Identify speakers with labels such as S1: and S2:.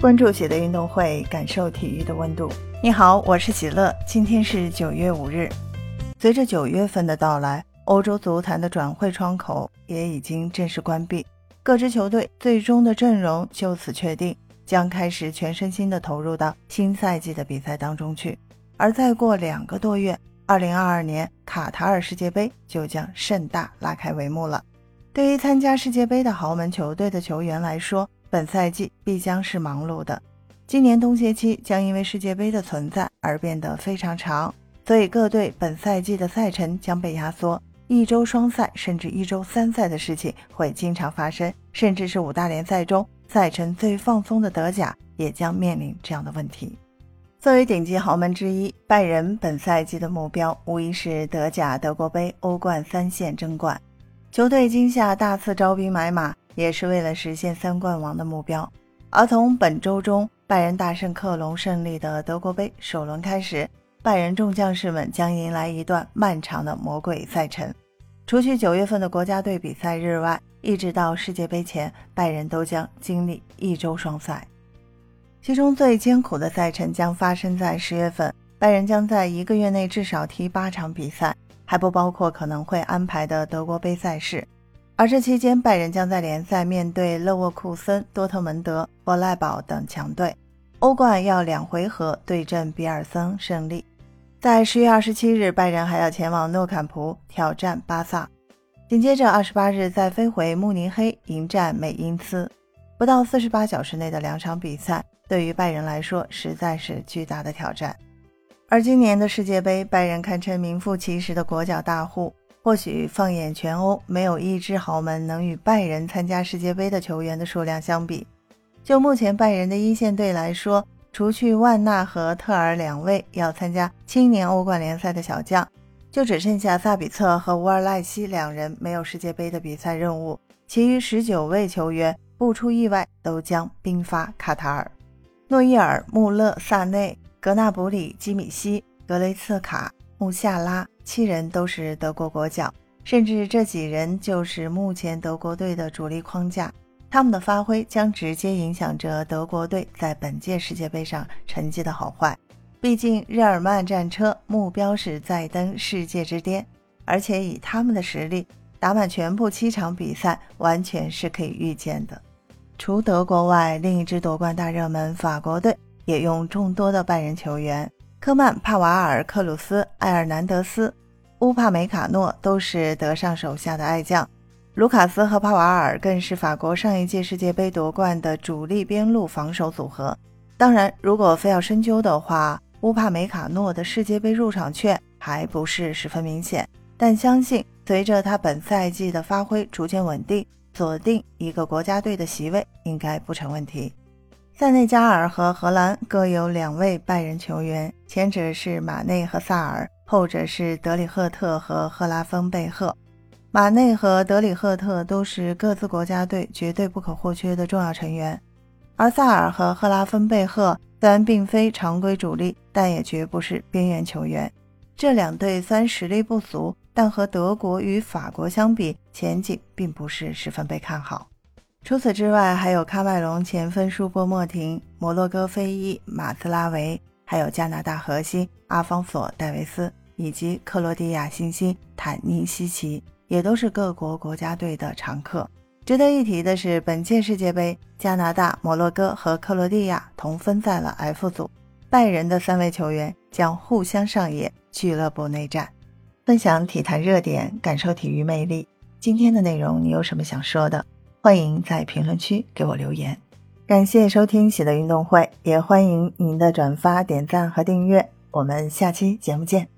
S1: 关注喜乐运动会，感受体育的温度。你好，我是喜乐。今天是九月五日。随着九月份的到来，欧洲足坛的转会窗口也已经正式关闭，各支球队最终的阵容就此确定，将开始全身心的投入到新赛季的比赛当中去。而再过两个多月，二零二二年卡塔尔世界杯就将盛大拉开帷幕了。对于参加世界杯的豪门球队的球员来说，本赛季必将是忙碌的。今年冬歇期将因为世界杯的存在而变得非常长，所以各队本赛季的赛程将被压缩，一周双赛甚至一周三赛的事情会经常发生，甚至是五大联赛中赛程最放松的德甲也将面临这样的问题。作为顶级豪门之一，拜仁本赛季的目标无疑是德甲、德国杯、欧冠三线争冠。球队今夏大肆招兵买马。也是为了实现三冠王的目标。而从本周中拜仁大胜克隆胜利的德国杯首轮开始，拜仁众将士们将迎来一段漫长的魔鬼赛程。除去九月份的国家队比赛日外，一直到世界杯前，拜仁都将经历一周双赛。其中最艰苦的赛程将发生在十月份，拜仁将在一个月内至少踢八场比赛，还不包括可能会安排的德国杯赛事。而这期间，拜仁将在联赛面对勒沃库森、多特蒙德、博莱堡等强队；欧冠要两回合对阵比尔森胜利。在十月二十七日，拜仁还要前往诺坎普挑战巴萨，紧接着二十八日再飞回慕尼黑迎战美因茨。不到四十八小时内的两场比赛，对于拜仁来说实在是巨大的挑战。而今年的世界杯，拜仁堪称名副其实的国脚大户。或许放眼全欧，没有一支豪门能与拜仁参加世界杯的球员的数量相比。就目前拜仁的一线队来说，除去万纳和特尔两位要参加青年欧冠联赛的小将，就只剩下萨比策和乌尔赖西两人没有世界杯的比赛任务。其余十九位球员不出意外都将兵发卡塔尔。诺伊尔、穆勒、萨内、格纳布里、基米希、格雷茨卡、穆夏拉。七人都是德国国脚，甚至这几人就是目前德国队的主力框架。他们的发挥将直接影响着德国队在本届世界杯上成绩的好坏。毕竟日耳曼战车目标是再登世界之巅，而且以他们的实力，打满全部七场比赛完全是可以预见的。除德国外，另一支夺冠大热门法国队也用众多的拜仁球员。科曼、帕瓦尔、克鲁斯、埃尔南德斯、乌帕梅卡诺都是德尚手下的爱将，卢卡斯和帕瓦尔更是法国上一届世界杯夺冠的主力边路防守组合。当然，如果非要深究的话，乌帕梅卡诺的世界杯入场券还不是十分明显，但相信随着他本赛季的发挥逐渐稳定，锁定一个国家队的席位应该不成问题。塞内加尔和荷兰各有两位拜仁球员，前者是马内和萨尔，后者是德里赫特和赫拉芬贝赫。马内和德里赫特都是各自国家队绝对不可或缺的重要成员，而萨尔和赫拉芬贝赫虽然并非常规主力，但也绝不是边缘球员。这两队虽然实力不俗，但和德国与法国相比，前景并不是十分被看好。除此之外，还有喀麦隆前锋舒波莫廷、摩洛哥飞翼马兹拉维，还有加拿大核心阿方索·戴维斯，以及克罗地亚新星坦尼西奇，也都是各国国家队的常客。值得一提的是，本届世界杯，加拿大、摩洛哥和克罗地亚同分在了 F 组，拜仁的三位球员将互相上演俱乐部内战。分享体坛热点，感受体育魅力。今天的内容，你有什么想说的？欢迎在评论区给我留言，感谢收听喜乐运动会，也欢迎您的转发、点赞和订阅。我们下期节目见。